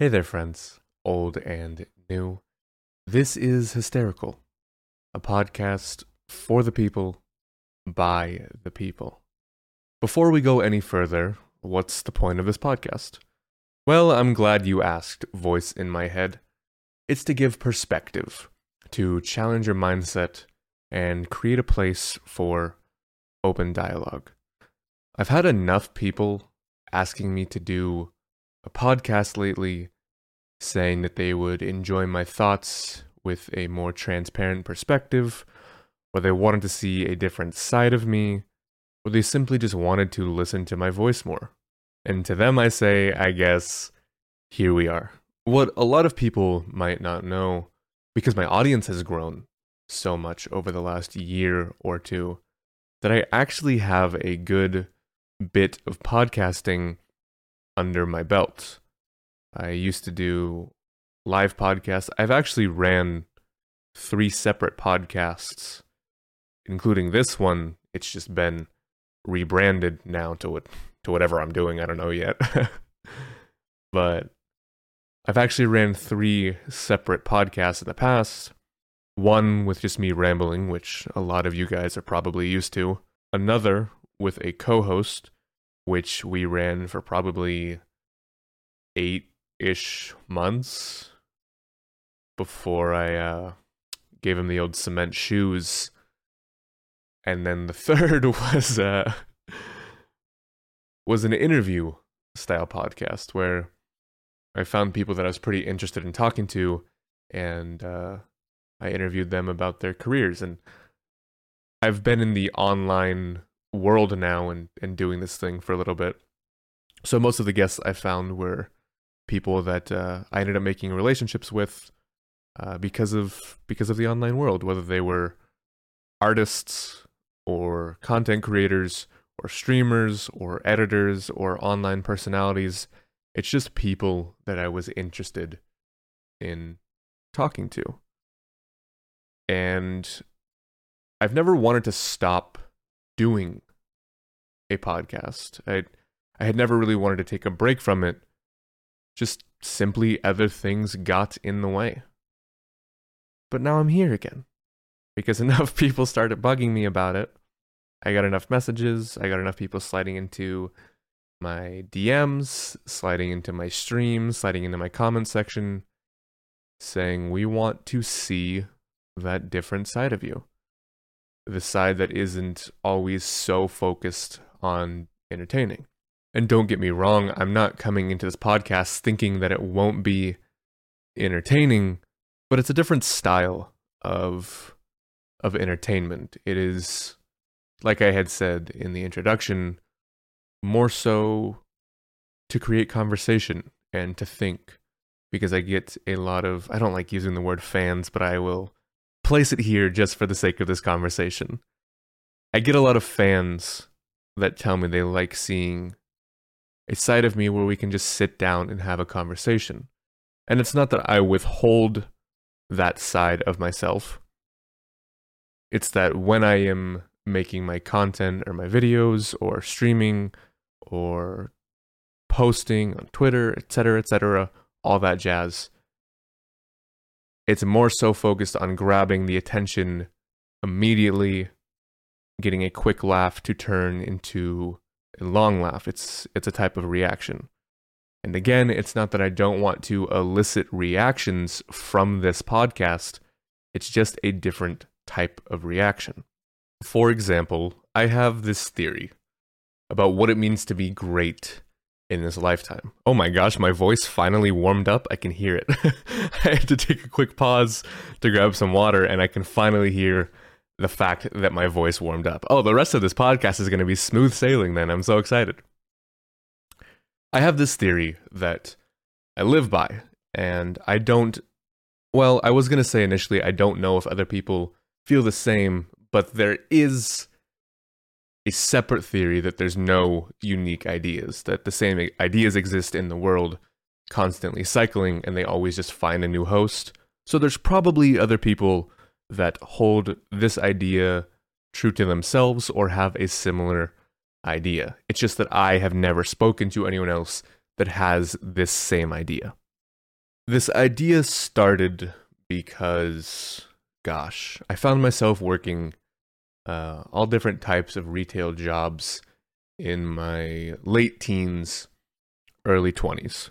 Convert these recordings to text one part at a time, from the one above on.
Hey there, friends, old and new. This is Hysterical, a podcast for the people, by the people. Before we go any further, what's the point of this podcast? Well, I'm glad you asked, voice in my head. It's to give perspective, to challenge your mindset, and create a place for open dialogue. I've had enough people asking me to do a podcast lately saying that they would enjoy my thoughts with a more transparent perspective, or they wanted to see a different side of me, or they simply just wanted to listen to my voice more. And to them, I say, I guess, here we are. What a lot of people might not know, because my audience has grown so much over the last year or two, that I actually have a good bit of podcasting under my belt. I used to do live podcasts. I've actually ran three separate podcasts, including this one. It's just been rebranded now to what to whatever I'm doing. I don't know yet. but I've actually ran three separate podcasts in the past. One with just me rambling, which a lot of you guys are probably used to. Another with a co host, which we ran for probably eight ish months before I uh, gave him the old cement shoes. And then the third was uh, was an interview style podcast where I found people that I was pretty interested in talking to, and uh, I interviewed them about their careers. And I've been in the online world now and, and doing this thing for a little bit. So most of the guests I found were people that uh, I ended up making relationships with uh, because of because of the online world, whether they were artists or content creators or streamers or editors or online personalities. It's just people that I was interested in talking to. And I've never wanted to stop doing a podcast. I I had never really wanted to take a break from it. Just simply other things got in the way. But now I'm here again because enough people started bugging me about it. I got enough messages, I got enough people sliding into my DMs, sliding into my streams, sliding into my comment section saying we want to see that different side of you. The side that isn't always so focused on entertaining. And don't get me wrong, I'm not coming into this podcast thinking that it won't be entertaining, but it's a different style of of entertainment. It is like I had said in the introduction, more so to create conversation and to think because I get a lot of I don't like using the word fans, but I will place it here just for the sake of this conversation. I get a lot of fans that tell me they like seeing a side of me where we can just sit down and have a conversation. And it's not that I withhold that side of myself. It's that when I am making my content or my videos or streaming or posting on Twitter, etc., etc., all that jazz, it's more so focused on grabbing the attention immediately getting a quick laugh to turn into a long laugh. It's it's a type of reaction. And again, it's not that I don't want to elicit reactions from this podcast. It's just a different type of reaction. For example, I have this theory about what it means to be great in this lifetime. Oh my gosh, my voice finally warmed up. I can hear it. I had to take a quick pause to grab some water, and I can finally hear the fact that my voice warmed up. Oh, the rest of this podcast is going to be smooth sailing then. I'm so excited. I have this theory that I live by, and I don't. Well, I was going to say initially, I don't know if other people feel the same, but there is a separate theory that there's no unique ideas, that the same ideas exist in the world, constantly cycling, and they always just find a new host. So there's probably other people that hold this idea true to themselves or have a similar idea. It's just that I have never spoken to anyone else that has this same idea. This idea started because, gosh, I found myself working uh, all different types of retail jobs in my late teens, early 20s.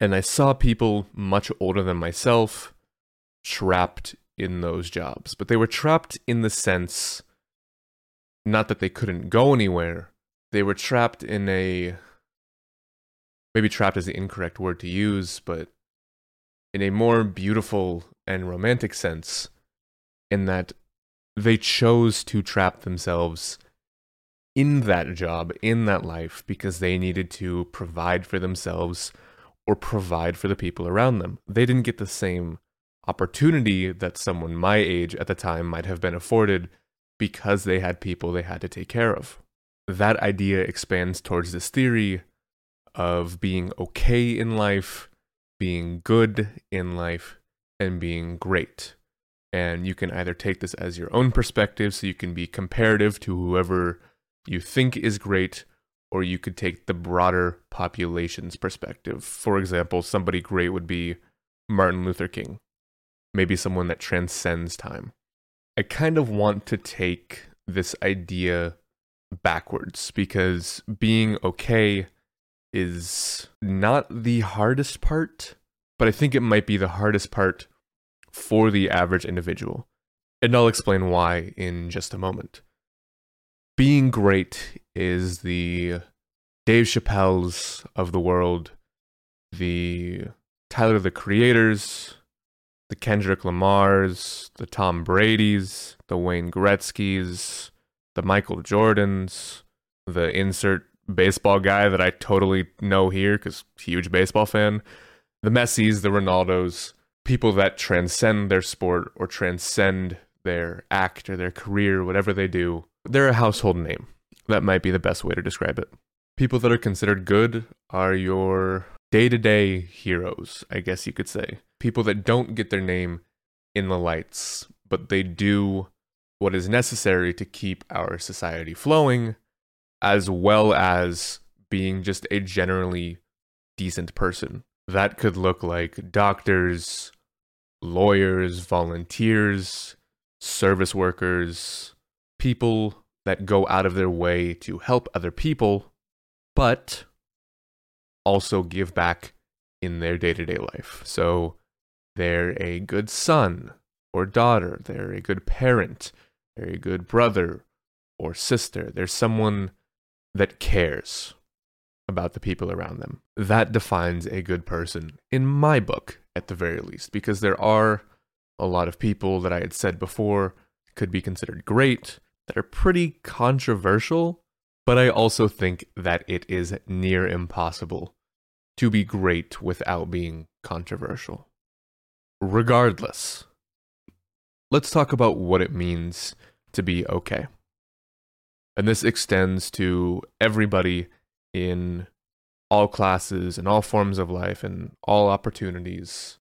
And I saw people much older than myself trapped in those jobs. But they were trapped in the sense not that they couldn't go anywhere, they were trapped in a maybe trapped is the incorrect word to use, but in a more beautiful and romantic sense, in that they chose to trap themselves in that job, in that life, because they needed to provide for themselves or provide for the people around them. They didn't get the same opportunity that someone my age at the time might have been afforded because they had people they had to take care of. That idea expands towards this theory of being okay in life, being good in life, and being great. And you can either take this as your own perspective, so you can be comparative to whoever you think is great, or you could take the broader population's perspective. For example, somebody great would be Martin Luther King, maybe someone that transcends time. I kind of want to take this idea backwards because being okay is not the hardest part, but I think it might be the hardest part for the average individual. And I'll explain why in just a moment. Being great is the Dave Chappelle's of the world, the Tyler the Creators, the Kendrick Lamars, the Tom Brady's, the Wayne Gretzky's, the Michael Jordans, the insert baseball guy that I totally know here because huge baseball fan, the Messis, the Ronaldos, people that transcend their sport or transcend their act or their career, whatever they do. They're a household name. That might be the best way to describe it. People that are considered good are your day to day heroes, I guess you could say. People that don't get their name in the lights, but they do what is necessary to keep our society flowing, as well as being just a generally decent person. That could look like doctors, lawyers, volunteers, service workers, people that go out of their way to help other people, but also give back in their day to day life. So they're a good son or daughter, they're a good parent, they're a good brother or sister. They're someone that cares about the people around them. That defines a good person, in my book, at the very least, because there are a lot of people that I had said before could be considered great that are pretty controversial but I also think that it is near impossible to be great without being controversial. Regardless, let's talk about what it means to be okay. And this extends to everybody in all classes and all forms of life and all opportunities.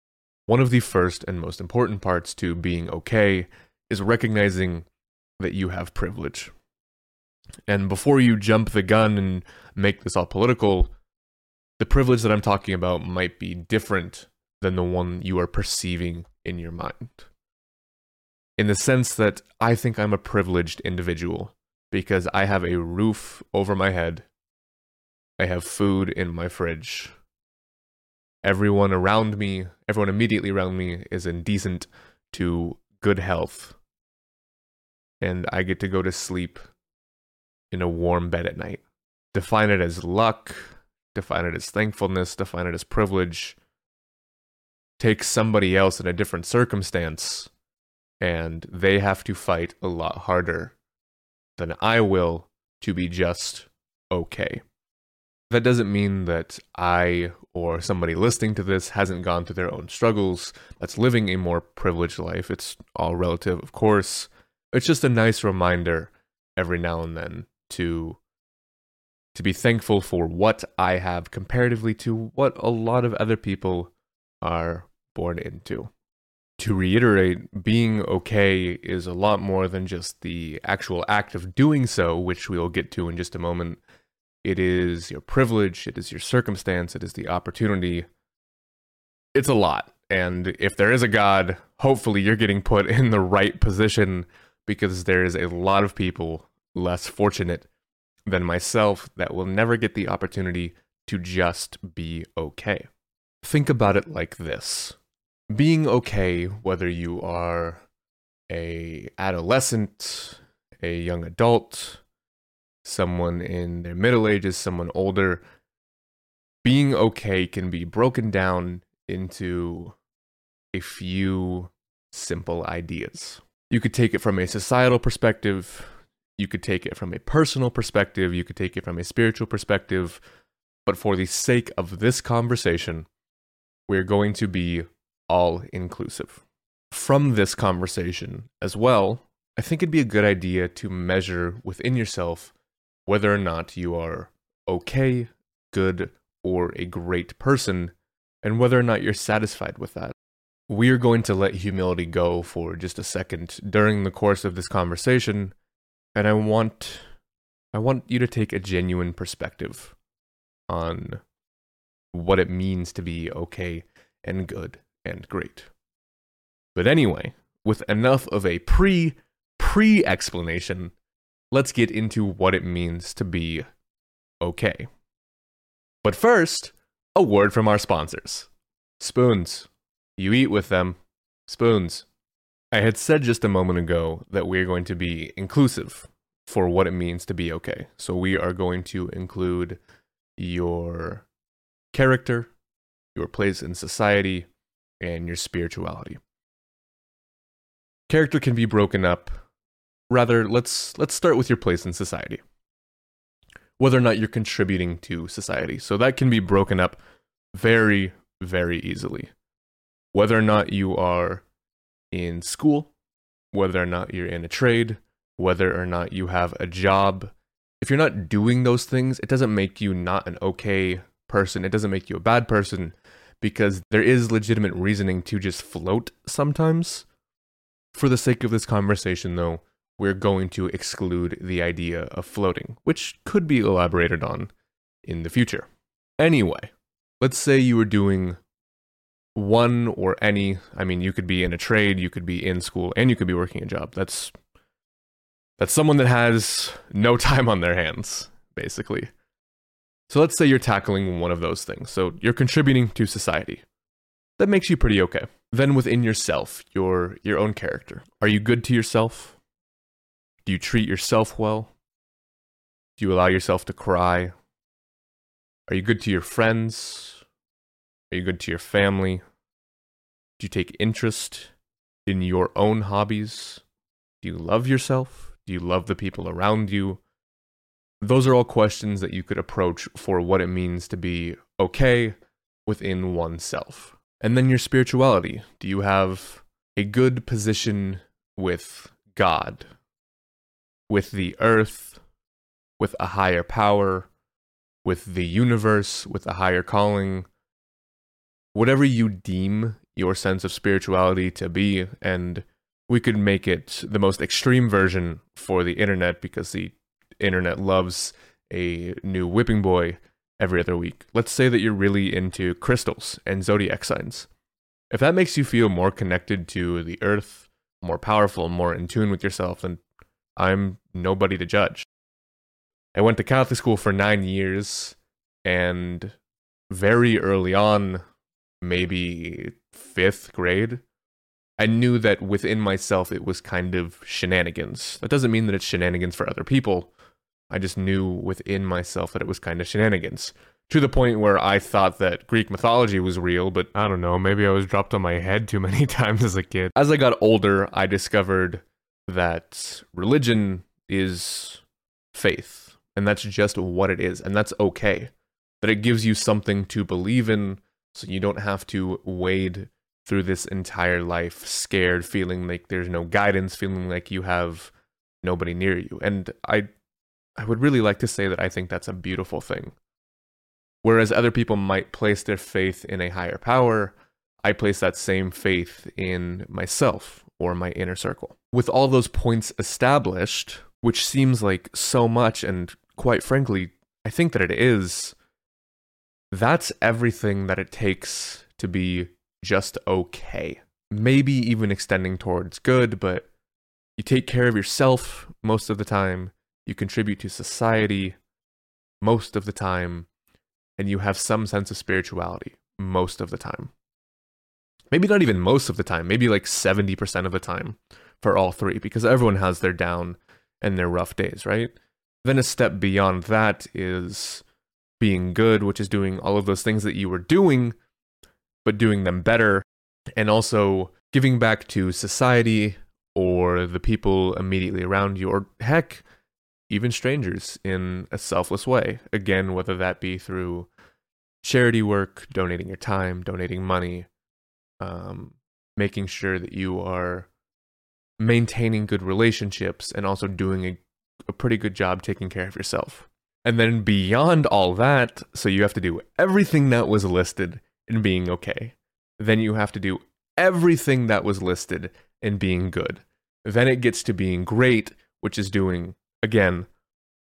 One of the first and most important parts to being okay is recognizing that you have privilege. And before you jump the gun and make this all political, the privilege that I'm talking about might be different than the one you are perceiving in your mind. In the sense that I think I'm a privileged individual because I have a roof over my head, I have food in my fridge. Everyone around me, everyone immediately around me is in decent to good health. And I get to go to sleep in a warm bed at night. Define it as luck, define it as thankfulness, define it as privilege. Take somebody else in a different circumstance, and they have to fight a lot harder than I will to be just okay. That doesn't mean that I or somebody listening to this hasn't gone through their own struggles, that's living a more privileged life. It's all relative, of course. It's just a nice reminder every now and then to to be thankful for what I have comparatively to what a lot of other people are born into. To reiterate, being okay is a lot more than just the actual act of doing so, which we'll get to in just a moment. It is your privilege, it is your circumstance, it is the opportunity it's a lot. And if there is a God, hopefully you're getting put in the right position because there is a lot of people less fortunate than myself that will never get the opportunity to just be okay. Think about it like this being okay, whether you are a adolescent, a young adult, someone in their middle ages, someone older, being okay can be broken down into a few simple ideas. You could take it from a societal perspective, you could take it from a personal perspective, you could take it from a spiritual perspective, but for the sake of this conversation, we're going to be all inclusive. From this conversation as well, I think it'd be a good idea to measure within yourself whether or not you are okay, good, or a great person, and whether or not you're satisfied with that. We are going to let humility go for just a second during the course of this conversation, and I want I want you to take a genuine perspective on what it means to be okay and good and great. But anyway, with enough of a pre pre explanation, let's get into what it means to be okay. But first, a word from our sponsors Spoons. You eat with them. Spoons. I had said just a moment ago that we're going to be inclusive for what it means to be okay. So we are going to include your character, your place in society, and your spirituality. Character can be broken up. Rather, let's let's start with your place in society. Whether or not you're contributing to society. So that can be broken up very very easily. Whether or not you are in school, whether or not you're in a trade, whether or not you have a job, if you're not doing those things, it doesn't make you not an okay person. It doesn't make you a bad person because there is legitimate reasoning to just float sometimes. For the sake of this conversation, though, we're going to exclude the idea of floating, which could be elaborated on in the future. Anyway, let's say you were doing one or any, I mean, you could be in a trade, you could be in school, and you could be working a job. That's that's someone that has no time on their hands, basically. So let's say you're tackling one of those things. So you're contributing to society. That makes you pretty okay. Then within yourself, your your own character. Are you good to yourself? Do you treat yourself well? Do you allow yourself to cry? Are you good to your friends? Are you good to your family? Do you take interest in your own hobbies? Do you love yourself? Do you love the people around you? Those are all questions that you could approach for what it means to be okay within oneself. And then your spirituality. Do you have a good position with God, with the earth, with a higher power, with the universe, with a higher calling? Whatever you deem your sense of spirituality to be, and we could make it the most extreme version for the internet because the internet loves a new whipping boy every other week. Let's say that you're really into crystals and zodiac signs. If that makes you feel more connected to the earth, more powerful, more in tune with yourself, then I'm nobody to judge. I went to Catholic school for nine years, and very early on, maybe fifth grade, I knew that within myself it was kind of shenanigans. That doesn't mean that it's shenanigans for other people. I just knew within myself that it was kind of shenanigans. To the point where I thought that Greek mythology was real, but I don't know, maybe I was dropped on my head too many times as a kid. As I got older, I discovered that religion is faith, and that's just what it is, and that's okay. That it gives you something to believe in, so you don't have to wade through this entire life scared, feeling like there's no guidance, feeling like you have nobody near you. And I I would really like to say that I think that's a beautiful thing. Whereas other people might place their faith in a higher power, I place that same faith in myself or my inner circle. With all those points established, which seems like so much, and quite frankly, I think that it is, that's everything that it takes to be just okay. Maybe even extending towards good, but you take care of yourself most of the time, you contribute to society most of the time, and you have some sense of spirituality most of the time. Maybe not even most of the time, maybe like 70% of the time for all three, because everyone has their down and their rough days, right? Then a step beyond that is being good, which is doing all of those things that you were doing, but doing them better, and also giving back to society or the people immediately around you, or heck, even strangers in a selfless way. Again, whether that be through charity work, donating your time, donating money, um, making sure that you are maintaining good relationships and also doing a, a pretty good job taking care of yourself. And then beyond all that, so you have to do everything that was listed in being okay. Then you have to do everything that was listed in being good. Then it gets to being great, which is doing, again,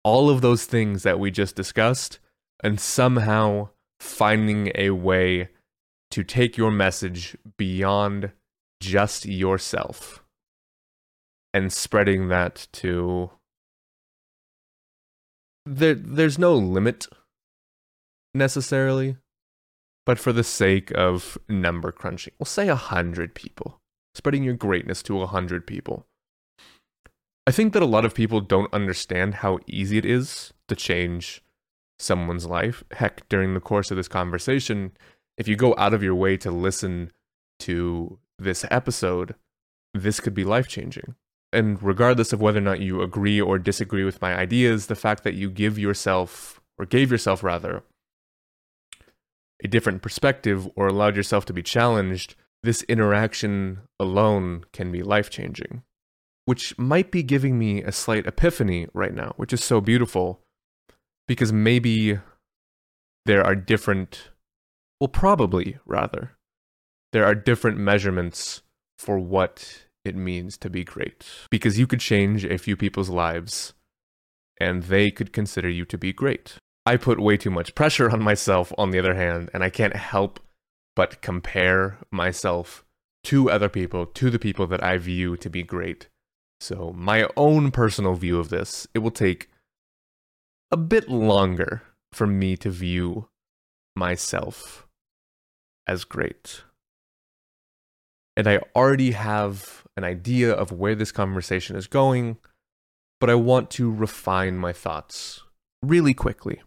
all of those things that we just discussed and somehow finding a way to take your message beyond just yourself and spreading that to there there's no limit necessarily but for the sake of number crunching we'll say a hundred people spreading your greatness to a hundred people. I think that a lot of people don't understand how easy it is to change someone's life. Heck during the course of this conversation if you go out of your way to listen to this episode this could be life changing and regardless of whether or not you agree or disagree with my ideas, the fact that you give yourself, or gave yourself rather, a different perspective or allowed yourself to be challenged, this interaction alone can be life changing. Which might be giving me a slight epiphany right now, which is so beautiful, because maybe there are different, well, probably rather, there are different measurements for what it means to be great. Because you could change a few people's lives and they could consider you to be great. I put way too much pressure on myself, on the other hand, and I can't help but compare myself to other people, to the people that I view to be great. So, my own personal view of this, it will take a bit longer for me to view myself as great. And I already have an idea of where this conversation is going, but I want to refine my thoughts really quickly.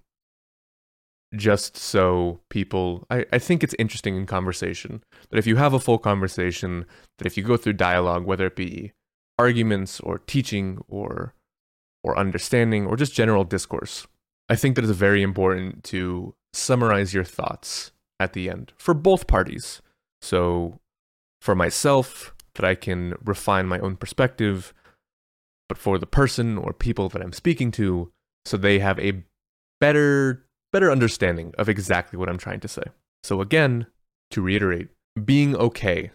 Just so people, I, I think it's interesting in conversation that if you have a full conversation, that if you go through dialogue, whether it be arguments or teaching or or understanding or just general discourse, I think that it's very important to summarize your thoughts at the end for both parties. So for myself, that I can refine my own perspective, but for the person or people that I'm speaking to, so they have a better better understanding of exactly what I'm trying to say. So again, to reiterate, being okay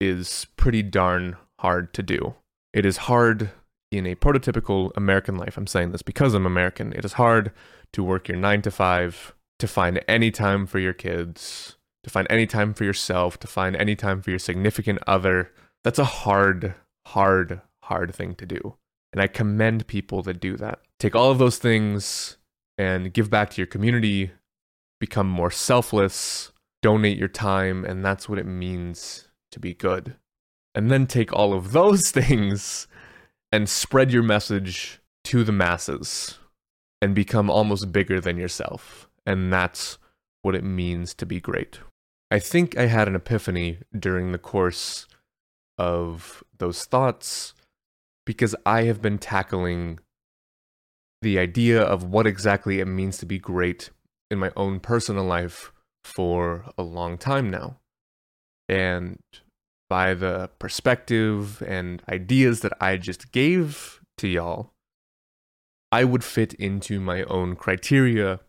is pretty darn hard to do. It is hard in a prototypical American life. I'm saying this because I'm American. It is hard to work your 9 to 5, to find any time for your kids, to find any time for yourself, to find any time for your significant other, that's a hard, hard, hard thing to do. And I commend people that do that. Take all of those things and give back to your community, become more selfless, donate your time, and that's what it means to be good. And then take all of those things and spread your message to the masses and become almost bigger than yourself. And that's what it means to be great. I think I had an epiphany during the course of those thoughts because I have been tackling the idea of what exactly it means to be great in my own personal life for a long time now. And by the perspective and ideas that I just gave to y'all, I would fit into my own criteria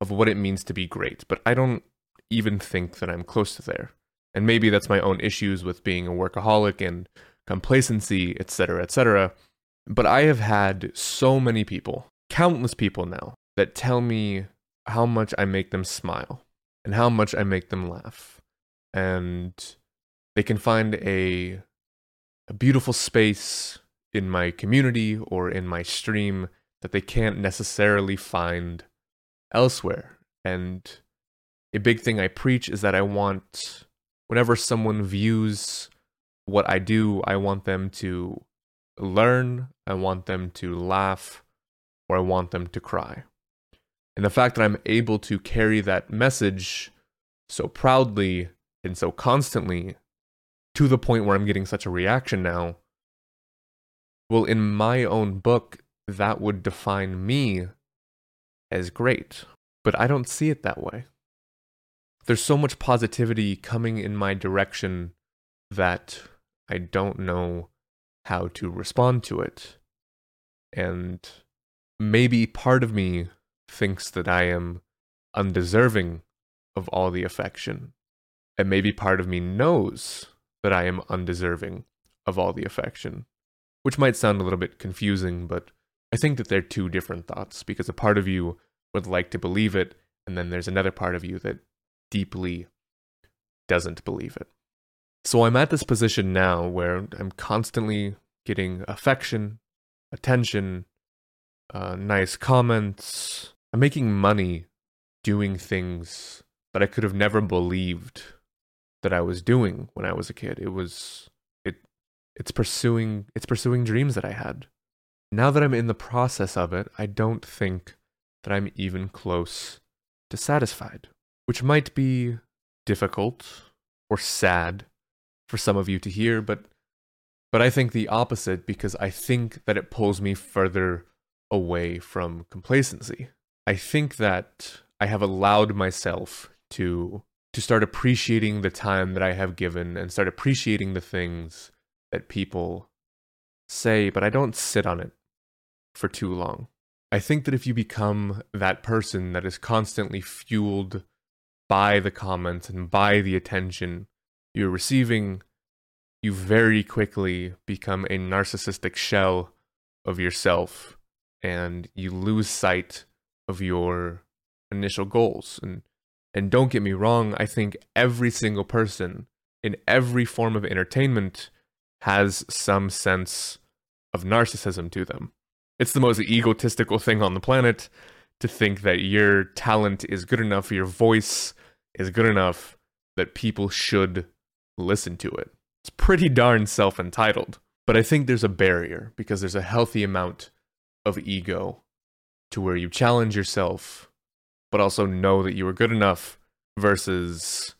of what it means to be great. But I don't even think that I'm close to there and maybe that's my own issues with being a workaholic and complacency, etc., etc. But I have had so many people, countless people now, that tell me how much I make them smile and how much I make them laugh. And they can find a a beautiful space in my community or in my stream that they can't necessarily find elsewhere. And a big thing I preach is that I want, whenever someone views what I do, I want them to learn, I want them to laugh, or I want them to cry. And the fact that I'm able to carry that message so proudly and so constantly to the point where I'm getting such a reaction now, well, in my own book, that would define me as great. But I don't see it that way. There's so much positivity coming in my direction that I don't know how to respond to it. And maybe part of me thinks that I am undeserving of all the affection. And maybe part of me knows that I am undeserving of all the affection, which might sound a little bit confusing, but I think that they're two different thoughts because a part of you would like to believe it, and then there's another part of you that deeply doesn't believe it. So I'm at this position now where I'm constantly getting affection, attention, uh, nice comments. I'm making money doing things that I could have never believed that I was doing when I was a kid. It was it it's pursuing it's pursuing dreams that I had. Now that I'm in the process of it, I don't think that I'm even close to satisfied, which might be difficult or sad for some of you to hear, but but I think the opposite because I think that it pulls me further away from complacency. I think that I have allowed myself to to start appreciating the time that I have given and start appreciating the things that people say, but I don't sit on it for too long. I think that if you become that person that is constantly fueled by the comments and by the attention you're receiving, you very quickly become a narcissistic shell of yourself and you lose sight of your initial goals. And and don't get me wrong, I think every single person in every form of entertainment has some sense of narcissism to them. It's the most egotistical thing on the planet to think that your talent is good enough, your voice is good enough that people should listen to it. It's pretty darn self entitled. But I think there's a barrier because there's a healthy amount of ego to where you challenge yourself, but also know that you are good enough versus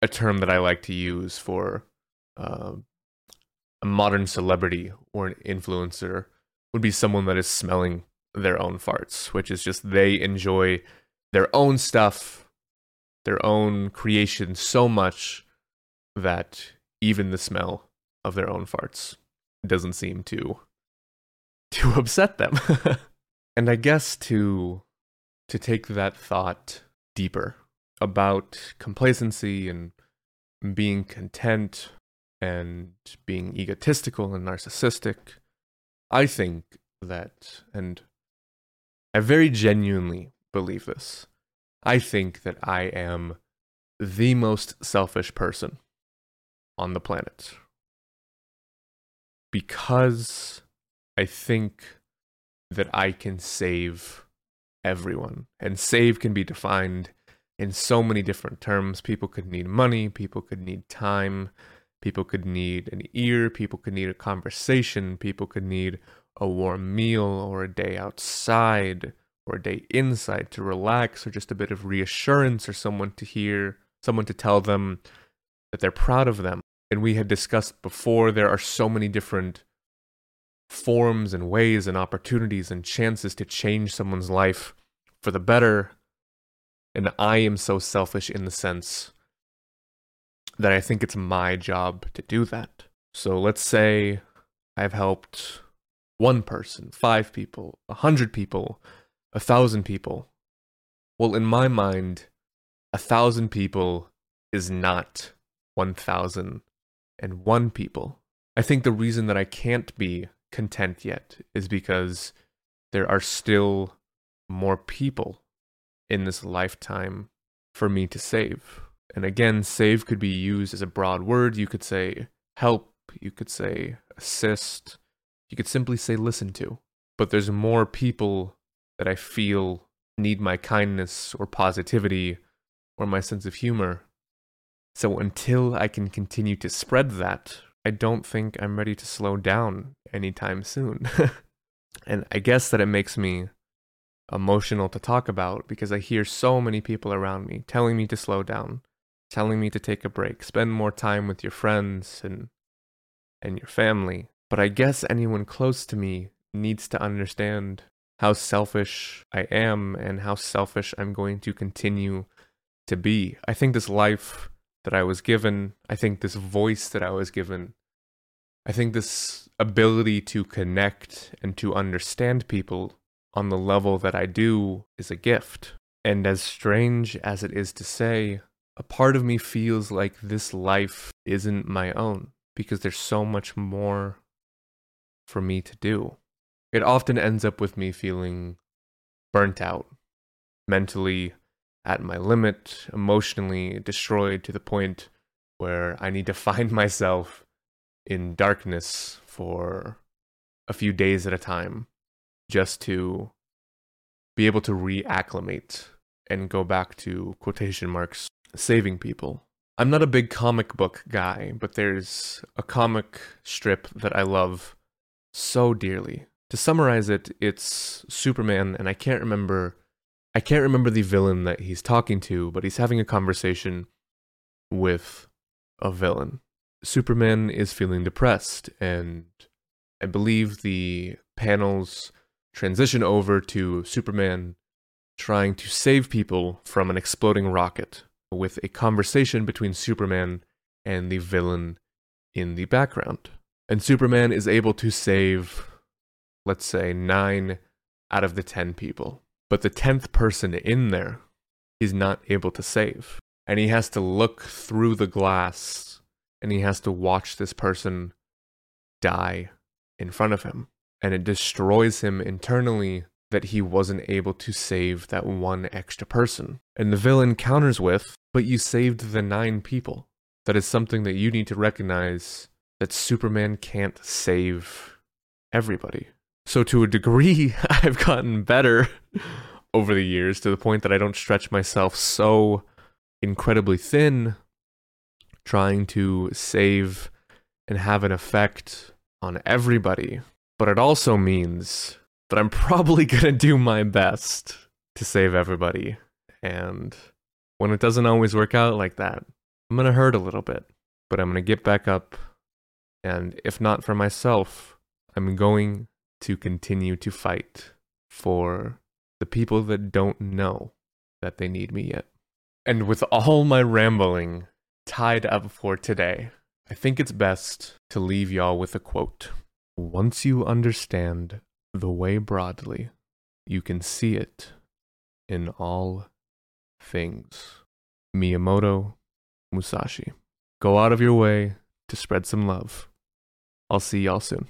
a term that I like to use for uh, a modern celebrity or an influencer would be someone that is smelling their own farts, which is just they enjoy their own stuff, their own creation so much that even the smell of their own farts doesn't seem to to upset them. and I guess to to take that thought deeper about complacency and being content and being egotistical and narcissistic I think that, and I very genuinely believe this, I think that I am the most selfish person on the planet. Because I think that I can save everyone. And save can be defined in so many different terms. People could need money, people could need time, People could need an ear, people could need a conversation, people could need a warm meal or a day outside or a day inside to relax or just a bit of reassurance or someone to hear, someone to tell them that they're proud of them. And we had discussed before there are so many different forms and ways and opportunities and chances to change someone's life for the better. And I am so selfish in the sense that I think it's my job to do that. So let's say I've helped one person, five people, a hundred people, a thousand people. Well, in my mind, a thousand people is not one thousand and one people. I think the reason that I can't be content yet is because there are still more people in this lifetime for me to save. And again, save could be used as a broad word. You could say help, you could say assist, you could simply say listen to. But there's more people that I feel need my kindness or positivity or my sense of humor. So until I can continue to spread that, I don't think I'm ready to slow down anytime soon. and I guess that it makes me emotional to talk about because I hear so many people around me telling me to slow down, telling me to take a break, spend more time with your friends and and your family. But I guess anyone close to me needs to understand how selfish I am and how selfish I'm going to continue to be. I think this life that I was given, I think this voice that I was given, I think this ability to connect and to understand people on the level that I do is a gift. And as strange as it is to say, a part of me feels like this life isn't my own because there's so much more for me to do. It often ends up with me feeling burnt out, mentally at my limit, emotionally destroyed to the point where I need to find myself in darkness for a few days at a time just to be able to reacclimate and go back to quotation marks saving people. I'm not a big comic book guy, but there's a comic strip that I love so dearly. To summarize it, it's Superman and I can't remember I can't remember the villain that he's talking to, but he's having a conversation with a villain. Superman is feeling depressed and I believe the panels transition over to Superman trying to save people from an exploding rocket with a conversation between Superman and the villain in the background. And Superman is able to save, let's say, nine out of the ten people. But the tenth person in there he's not able to save. And he has to look through the glass and he has to watch this person die in front of him and it destroys him internally that he wasn't able to save that one extra person. And the villain counters with, but you saved the nine people. That is something that you need to recognize that Superman can't save everybody. So, to a degree, I've gotten better over the years to the point that I don't stretch myself so incredibly thin trying to save and have an effect on everybody but it also means that I'm probably going to do my best to save everybody. And when it doesn't always work out like that, I'm going to hurt a little bit, but I'm going to get back up. And if not for myself, I'm going to continue to fight for the people that don't know that they need me yet. And with all my rambling tied up for today, I think it's best to leave y'all with a quote. Once you understand the way broadly, you can see it in all things. Miyamoto Musashi. Go out of your way to spread some love. I'll see y'all soon.